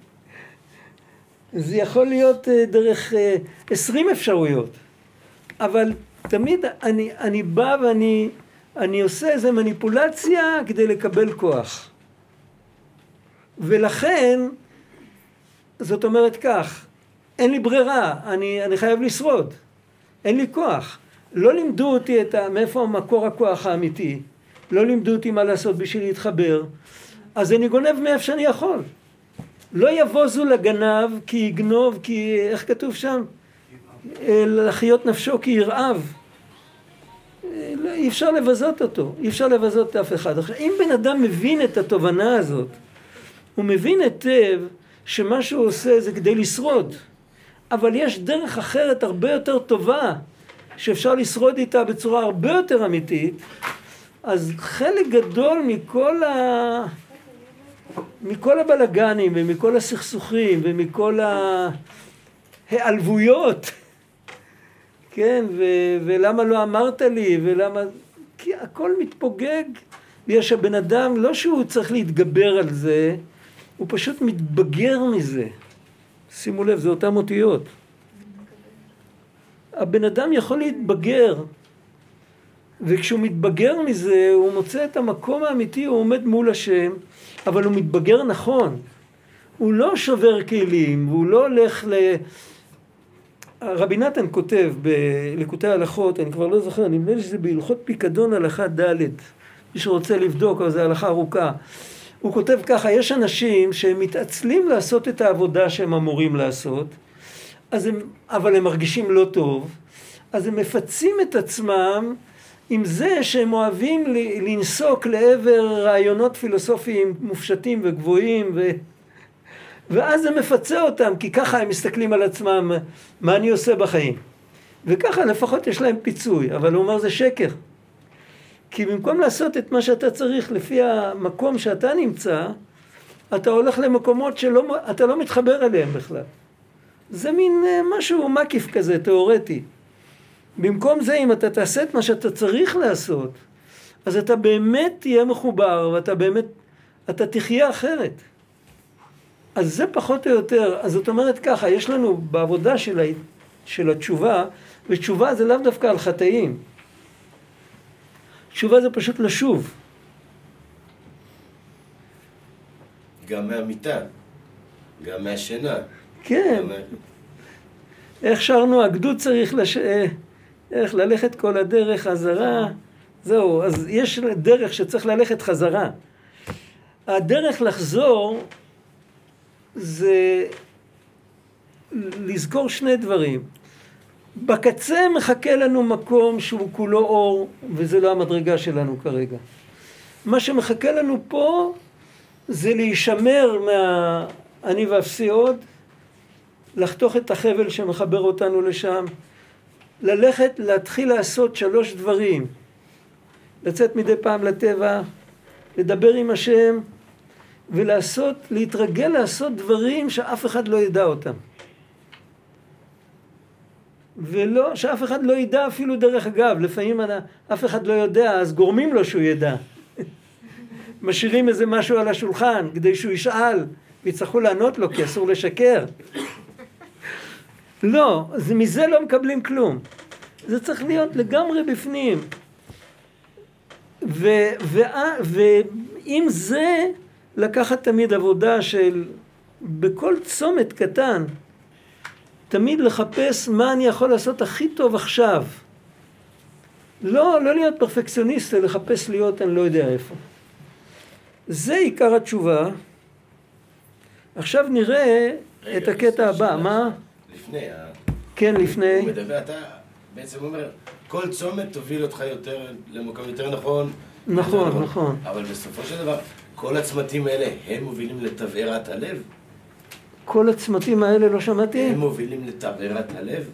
Speaker 1: זה יכול להיות אה, דרך אה, עשרים אפשרויות. אבל תמיד אני, אני בא ואני אני עושה איזו מניפולציה כדי לקבל כוח. ולכן, זאת אומרת כך, אין לי ברירה, אני, אני חייב לשרוד. אין לי כוח. לא לימדו אותי את ה, מאיפה מקור הכוח האמיתי. לא לימדו אותי מה לעשות בשביל להתחבר. אז אני גונב מאיפה שאני יכול. לא יבוזו לגנב כי יגנוב, כי איך כתוב שם? אה, לחיות נפשו כי ירעב. אה, לא, אי אפשר לבזות אותו, אי אפשר לבזות אף אחד. עכשיו, אם בן אדם מבין את התובנה הזאת, הוא מבין היטב שמה שהוא עושה זה כדי לשרוד. אבל יש דרך אחרת הרבה יותר טובה, שאפשר לשרוד איתה בצורה הרבה יותר אמיתית, אז חלק גדול מכל, ה... מכל הבלגנים ומכל הסכסוכים ומכל ההיעלבויות, כן, ו... ולמה לא אמרת לי, ולמה... כי הכל מתפוגג, בגלל שהבן אדם, לא שהוא צריך להתגבר על זה, הוא פשוט מתבגר מזה. שימו לב, זה אותן אותיות. הבן אדם יכול להתבגר, וכשהוא מתבגר מזה, הוא מוצא את המקום האמיתי, הוא עומד מול השם, אבל הוא מתבגר נכון. הוא לא שובר כלים, והוא לא הולך ל... רבי נתן כותב בליקוטי ההלכות, אני כבר לא זוכר, נדמה לי שזה בהלכות פיקדון הלכה ד', מי שרוצה לבדוק, אבל זו הלכה ארוכה. הוא כותב ככה, יש אנשים שהם מתעצלים לעשות את העבודה שהם אמורים לעשות, הם, אבל הם מרגישים לא טוב, אז הם מפצים את עצמם עם זה שהם אוהבים לנסוק לעבר רעיונות פילוסופיים מופשטים וגבוהים, ו... ואז זה מפצה אותם, כי ככה הם מסתכלים על עצמם, מה אני עושה בחיים. וככה לפחות יש להם פיצוי, אבל הוא אומר זה שקר. כי במקום לעשות את מה שאתה צריך לפי המקום שאתה נמצא, אתה הולך למקומות שאתה לא מתחבר אליהם בכלל. זה מין משהו מקיף כזה, תיאורטי. במקום זה, אם אתה תעשה את מה שאתה צריך לעשות, אז אתה באמת תהיה מחובר, ואתה באמת, אתה תחיה אחרת. אז זה פחות או יותר, אז זאת אומרת ככה, יש לנו בעבודה של, ה, של התשובה, ותשובה זה לאו דווקא על חטאים. תשובה זה פשוט לשוב.
Speaker 3: גם מהמיטה, גם מהשינה.
Speaker 1: כן.
Speaker 3: גם
Speaker 1: איך שרנו, הגדוד צריך לש... איך ללכת כל הדרך חזרה. זהו, אז יש דרך שצריך ללכת חזרה. הדרך לחזור זה לזכור שני דברים. בקצה מחכה לנו מקום שהוא כולו אור, וזה לא המדרגה שלנו כרגע. מה שמחכה לנו פה זה להישמר מה"אני ואפסי עוד", לחתוך את החבל שמחבר אותנו לשם, ללכת, להתחיל לעשות שלוש דברים. לצאת מדי פעם לטבע, לדבר עם השם, ולעשות, להתרגל לעשות דברים שאף אחד לא ידע אותם. ולא, שאף אחד לא ידע אפילו דרך אגב, לפעמים אף אחד לא יודע, אז גורמים לו שהוא ידע. משאירים איזה משהו על השולחן כדי שהוא ישאל, ויצטרכו לענות לו כי אסור לשקר. לא, זה, מזה לא מקבלים כלום. זה צריך להיות לגמרי בפנים. ועם זה לקחת תמיד עבודה של בכל צומת קטן תמיד לחפש מה אני יכול לעשות הכי טוב עכשיו. לא, לא להיות פרפקציוניסט, אלא לחפש להיות אני לא יודע איפה. זה עיקר התשובה. עכשיו נראה את הקטע הבא. מה?
Speaker 3: לפני.
Speaker 1: כן, לפני.
Speaker 3: הוא מדבר, אתה בעצם אומר, כל צומת תוביל אותך יותר למקום יותר נכון.
Speaker 1: נכון, נכון. נכון.
Speaker 3: אבל בסופו של דבר, כל הצמתים האלה, הם מובילים לתבערת הלב?
Speaker 1: כל הצמתים האלה, לא שמעתי?
Speaker 3: הם מובילים לתבערת הלב?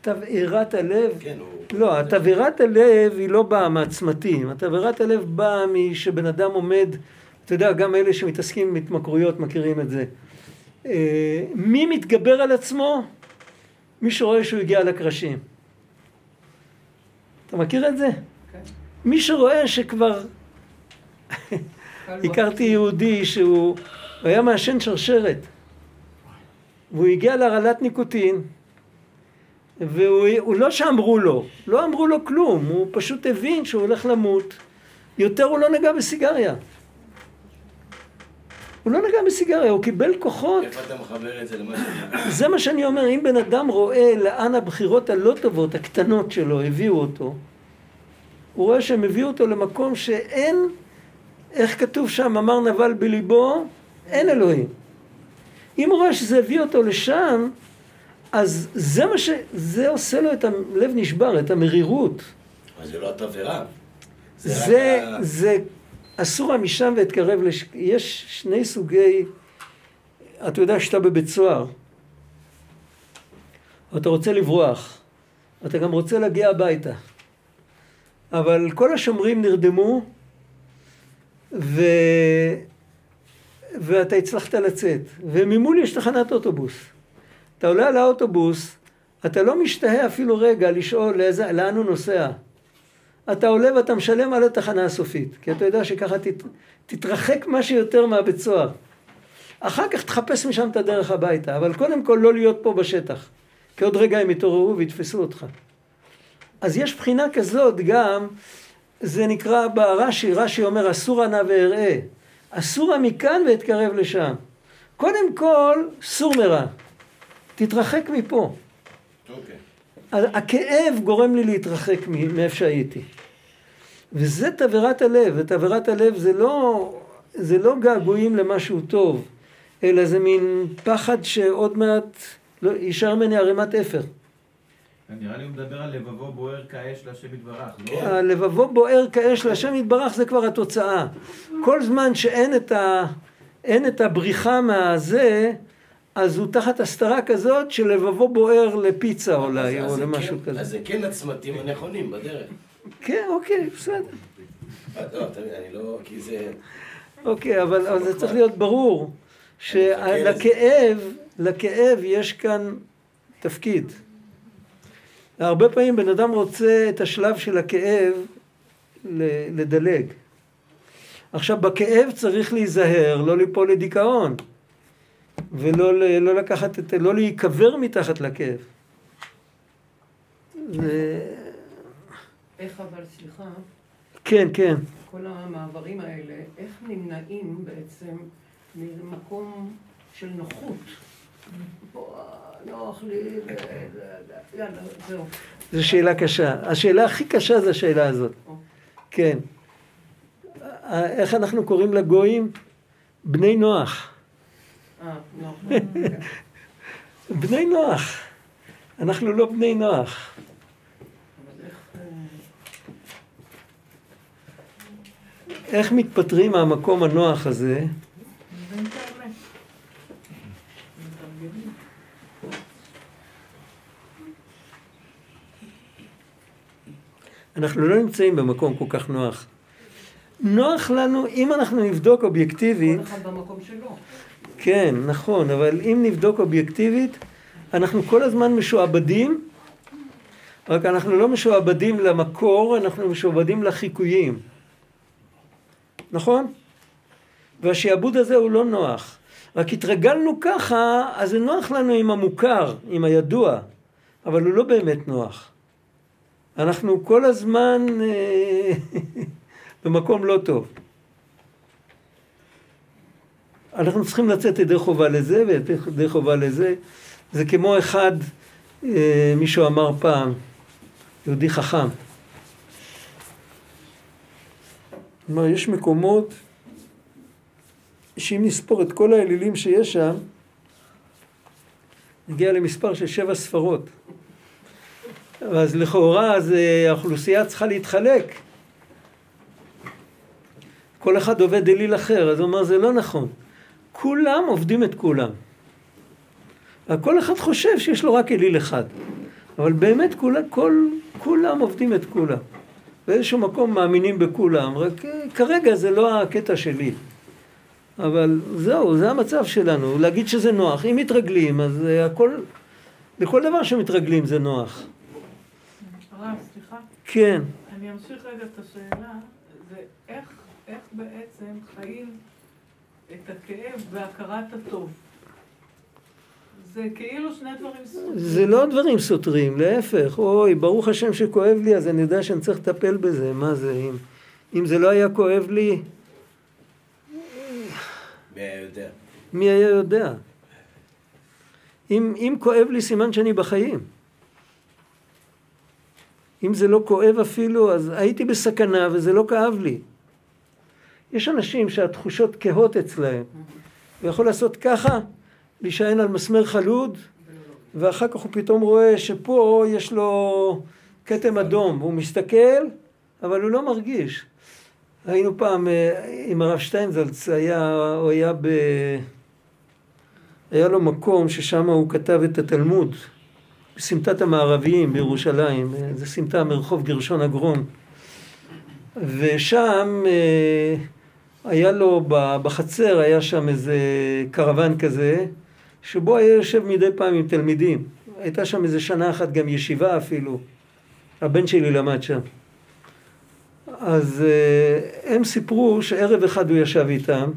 Speaker 1: תבערת הלב?
Speaker 3: כן,
Speaker 1: הוא... לא, תבערת הלב היא לא באה מהצמתים. תבערת הלב באה משבן אדם עומד, אתה יודע, גם אלה שמתעסקים עם התמכרויות מכירים את זה. אה, מי מתגבר על עצמו? מי שרואה שהוא הגיע לקרשים. אתה מכיר את זה? כן. מי שרואה שכבר... הכרתי יהודי שהוא היה מעשן שרשרת. והוא הגיע להרעלת ניקוטין, והוא לא שאמרו לו, לא אמרו לו כלום, הוא פשוט הבין שהוא הולך למות, יותר הוא לא נגע בסיגריה. הוא לא נגע בסיגריה, הוא קיבל כוחות.
Speaker 3: איפה אתה מחבר את זה למה
Speaker 1: ש... זה מה שאני אומר, אם בן אדם רואה לאן הבחירות הלא טובות, הקטנות שלו, הביאו אותו, הוא רואה שהם הביאו אותו למקום שאין, איך כתוב שם, אמר נבל בליבו, אין אלוהים. אם הוא רואה שזה הביא אותו לשם, אז זה מה ש... זה עושה לו את הלב נשבר, את המרירות.
Speaker 3: אבל זה לא התבערה.
Speaker 1: זה, זה, רק... זה אסור לה משם ואתקרב לש... יש שני סוגי... אתה יודע שאתה בבית סוהר, אתה רוצה לברוח, אתה גם רוצה להגיע הביתה. אבל כל השומרים נרדמו, ו... ואתה הצלחת לצאת, וממול יש תחנת אוטובוס. אתה עולה על האוטובוס, אתה לא משתהה אפילו רגע לשאול לאיזה, לאן הוא נוסע. אתה עולה ואתה משלם על התחנה הסופית, כי אתה יודע שככה תת, תתרחק מה שיותר מהבית סוהר. אחר כך תחפש משם את הדרך הביתה, אבל קודם כל לא להיות פה בשטח, כי עוד רגע הם יתעוררו ויתפסו אותך. אז יש בחינה כזאת גם, זה נקרא ברש"י, רש"י אומר אסור נא ואראה. אסורה מכאן ואתקרב לשם. קודם כל, סור מרע. תתרחק מפה.
Speaker 3: אוקיי.
Speaker 1: הכאב גורם לי להתרחק מאיפה שהייתי. וזה תבערת הלב, ותבערת הלב זה לא, זה לא געגועים למשהו טוב, אלא זה מין פחד שעוד מעט לא, יישאר ממני ערימת אפר.
Speaker 5: נראה לי הוא מדבר על לבבו בוער כאש להשם יתברך,
Speaker 1: לא? הלבבו בוער כאש להשם יתברך זה כבר התוצאה. כל זמן שאין את, ה... את הבריחה מהזה, אז הוא תחת הסתרה כזאת שלבבו בוער לפיצה אולי, או למשהו
Speaker 3: כן,
Speaker 1: כזה.
Speaker 3: אז זה כן הצמתים הנכונים בדרך.
Speaker 1: כן, אוקיי, בסדר.
Speaker 3: לא, אני לא, כי זה...
Speaker 1: אוקיי, אבל זה צריך להיות ברור, שלכאב, לכאב יש כאן תפקיד. הרבה פעמים בן אדם רוצה את השלב של הכאב לדלג. עכשיו בכאב צריך להיזהר, לא ליפול לדיכאון, ולא לא לקחת את, לא להיקבר מתחת לכאב.
Speaker 4: זה... איך אבל, סליחה?
Speaker 1: כן, כן.
Speaker 4: כל המעברים האלה, איך נמנעים בעצם ממקום של נוחות? נוח לי, יאללה, זהו.
Speaker 1: זו שאלה קשה. השאלה הכי קשה זה השאלה הזאת. כן. איך אנחנו קוראים לגויים? בני נוח.
Speaker 4: אה,
Speaker 1: בני נוח. אנחנו לא בני נוח.
Speaker 4: איך... אה,
Speaker 1: איך מתפטרים מהמקום הנוח הזה? אנחנו לא נמצאים במקום כל כך נוח. נוח לנו, אם אנחנו נבדוק אובייקטיבית,
Speaker 4: כל אחד במקום שלו.
Speaker 1: כן, נכון, אבל אם נבדוק אובייקטיבית, אנחנו כל הזמן משועבדים, רק אנחנו לא משועבדים למקור, אנחנו משועבדים לחיקויים. נכון? והשעבוד הזה הוא לא נוח. רק התרגלנו ככה, אז זה נוח לנו עם המוכר, עם הידוע, אבל הוא לא באמת נוח. אנחנו כל הזמן אה, במקום לא טוב. אנחנו צריכים לצאת ידי חובה לזה וידי חובה לזה. זה כמו אחד, אה, מישהו אמר פעם, יהודי חכם. כלומר, יש מקומות שאם נספור את כל האלילים שיש שם, נגיע למספר של שבע ספרות. אז לכאורה אז אה, האוכלוסייה צריכה להתחלק. כל אחד עובד אליל אחר, אז הוא אומר זה לא נכון. כולם עובדים את כולם. כל אחד חושב שיש לו רק אליל אחד. אבל באמת כול, כל, כולם עובדים את כולם. באיזשהו מקום מאמינים בכולם, רק אה, כרגע זה לא הקטע שלי. אבל זהו, זה המצב שלנו, להגיד שזה נוח. אם מתרגלים, אז אה, הכל, לכל דבר שמתרגלים זה נוח.
Speaker 6: הרב, סליחה.
Speaker 1: כן.
Speaker 6: אני אמשיך רגע את השאלה. זה איך, איך בעצם חיים את הכאב בהכרת הטוב. זה כאילו שני דברים סותרים.
Speaker 1: זה לא דברים סותרים, להפך. אוי, ברוך השם שכואב לי, אז אני יודע שאני צריך לטפל בזה. מה זה, אם, אם זה לא היה כואב לי,
Speaker 3: מי היה יודע?
Speaker 1: מי היה יודע? אם, אם כואב לי, סימן שאני בחיים. אם זה לא כואב אפילו, אז הייתי בסכנה וזה לא כאב לי. יש אנשים שהתחושות כהות אצלהם. הוא יכול לעשות ככה, להישען על מסמר חלוד, ואחר כך הוא פתאום רואה שפה יש לו כתם אדום, והוא מסתכל, אבל הוא לא מרגיש. היינו פעם אה, עם הרב שטיינזלץ, היה, הוא היה ב... היה לו מקום ששם הוא כתב את התלמוד, בסמטת המערביים בירושלים, אה, זו סמטה מרחוב גרשון אגרון. ושם אה, היה לו, בחצר היה שם איזה קרוון כזה, שבו היה יושב מדי פעם עם תלמידים. הייתה שם איזה שנה אחת גם ישיבה אפילו. הבן שלי למד שם. אז uh, הם סיפרו שערב אחד הוא ישב איתם.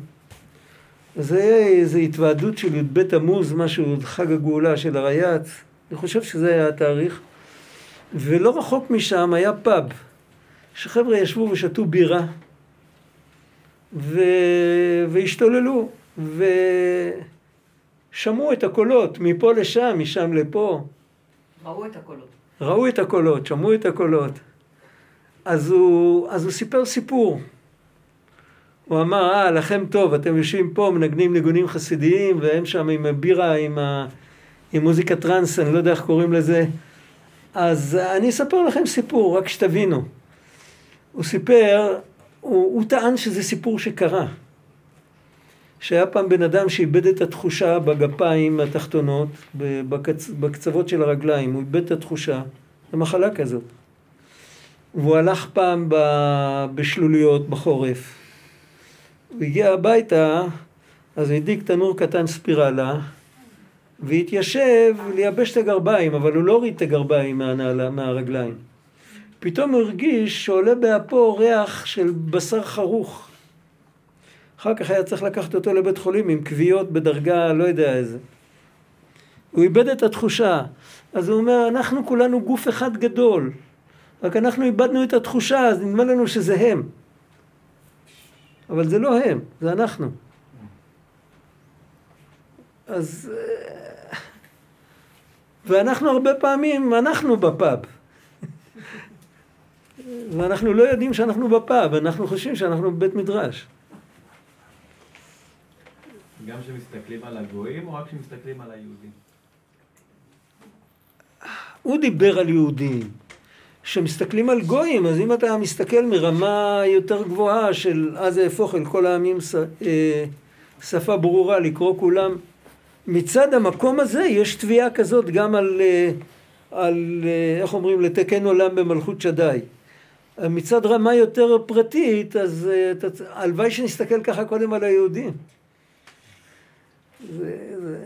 Speaker 1: זה היה איזו התוועדות של י"ב תמוז, משהו, חג הגאולה של הרייץ. אני חושב שזה היה התאריך. ולא רחוק משם היה פאב, שחבר'ה ישבו ושתו בירה, ו... והשתוללו, ושמעו את הקולות, מפה לשם, משם לפה.
Speaker 4: ראו את הקולות.
Speaker 1: ראו את הקולות, שמעו את הקולות. אז הוא, אז הוא סיפר סיפור. הוא אמר, אה, לכם טוב, אתם יושבים פה, מנגנים ניגונים חסידיים, והם שם עם הבירה, עם, ה, עם מוזיקה טראנס, אני לא יודע איך קוראים לזה. אז אני אספר לכם סיפור, רק שתבינו. הוא סיפר, הוא, הוא טען שזה סיפור שקרה. שהיה פעם בן אדם שאיבד את התחושה בגפיים התחתונות, בקצ, בקצוות של הרגליים, הוא איבד את התחושה, זו מחלה כזאת. והוא הלך פעם ב, בשלוליות בחורף. הוא הגיע הביתה, אז הוא הדליק תנור קטן ספירלה, והתיישב לייבש את הגרביים, אבל הוא לא הוריד את הגרביים מהנעלה, מהרגליים. פתאום הוא הרגיש שעולה באפו ריח של בשר חרוך. אחר כך היה צריך לקחת אותו לבית חולים עם כוויות בדרגה לא יודע איזה. הוא איבד את התחושה. אז הוא אומר, אנחנו כולנו גוף אחד גדול. רק אנחנו איבדנו את התחושה, אז נדמה לנו שזה הם. אבל זה לא הם, זה אנחנו. אז... אה, ואנחנו הרבה פעמים, אנחנו בפאב. ואנחנו לא יודעים שאנחנו בפאב, אנחנו חושבים שאנחנו בבית מדרש.
Speaker 5: גם כשמסתכלים על הגויים או רק כשמסתכלים על היהודים?
Speaker 1: הוא דיבר על יהודים. כשמסתכלים על גויים, אז אם אתה מסתכל מרמה יותר גבוהה של אז אהפוך אל כל העמים ש- אה, שפה ברורה, לקרוא כולם, מצד המקום הזה יש תביעה כזאת גם על, אה, על אה, איך אומרים, לתקן עולם במלכות שדי. מצד רמה יותר פרטית, אז אה, הלוואי שנסתכל ככה קודם על היהודים. זה, זה,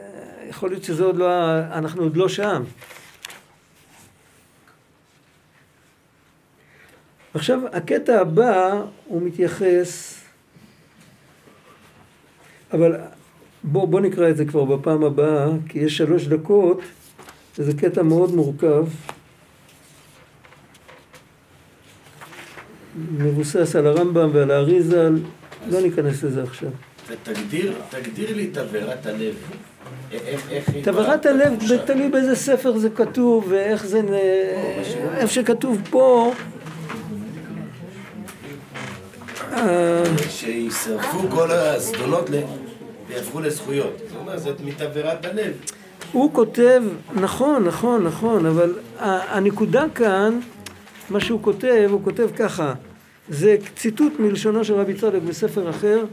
Speaker 1: יכול להיות שזה עוד לא, אנחנו עוד לא שם. עכשיו, הקטע הבא, הוא מתייחס, אבל בוא, בוא נקרא את זה כבר בפעם הבאה, כי יש שלוש דקות, וזה קטע מאוד מורכב. מבוסס על הרמב"ם ועל האריזל, לא ניכנס לזה עכשיו.
Speaker 3: תגדיר, תגדיר לי תבערת הלב.
Speaker 1: תבערת הלב? תלוי באיזה ספר זה כתוב, ואיך זה, איפה שכתוב פה, אה,
Speaker 3: שישרפו כל הזדונות ויהפכו לזכויות. זאת אומרת, זה מתבערת הלב.
Speaker 1: הוא כותב, נכון, נכון, נכון, אבל הנקודה כאן, מה שהוא כותב, הוא כותב ככה, זה ציטוט מלשונו של רבי צדוק בספר אחר,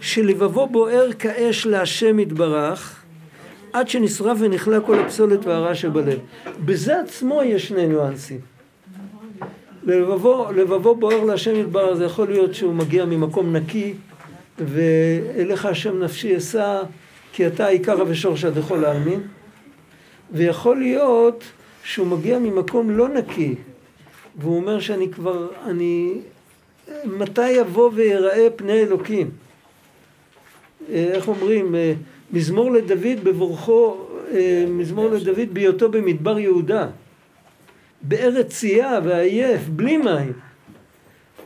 Speaker 1: שלבבו בוער כאש להשם יתברך, עד שנשרף ונכלה כל הפסולת והרע שבלב. בזה עצמו יש שני ניואנסים. לבבו, לבבו בוער להשם יתברך, זה יכול להיות שהוא מגיע ממקום נקי, ואליך השם נפשי אשא, כי אתה עיקרא ושורשא דכל העלמין. ויכול להיות שהוא מגיע ממקום לא נקי, והוא אומר שאני כבר, אני, מתי יבוא ויראה פני אלוקים? אה, איך אומרים, אה, מזמור לדוד בבורכו, אה, מזמור לדוד בהיותו במדבר יהודה, בארץ צייה ועייף, בלי מים,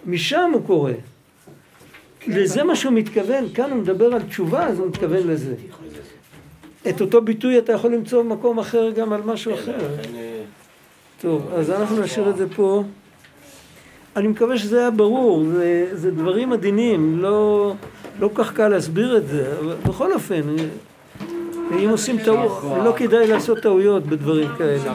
Speaker 1: משם הוא קורא. לזה מה שהוא מתכוון, כאן הוא מדבר על תשובה, אז הוא מתכוון לזה. את אותו ביטוי אתה יכול למצוא במקום אחר גם על משהו אחר. טוב, אז אנחנו נשאיר את זה פה. אני מקווה שזה היה ברור, זה, זה דברים עדינים, לא, לא כך קל להסביר את זה, אבל בכל אופן, אם עושים טעות, לא כדאי לעשות טעויות בדברים כאלה.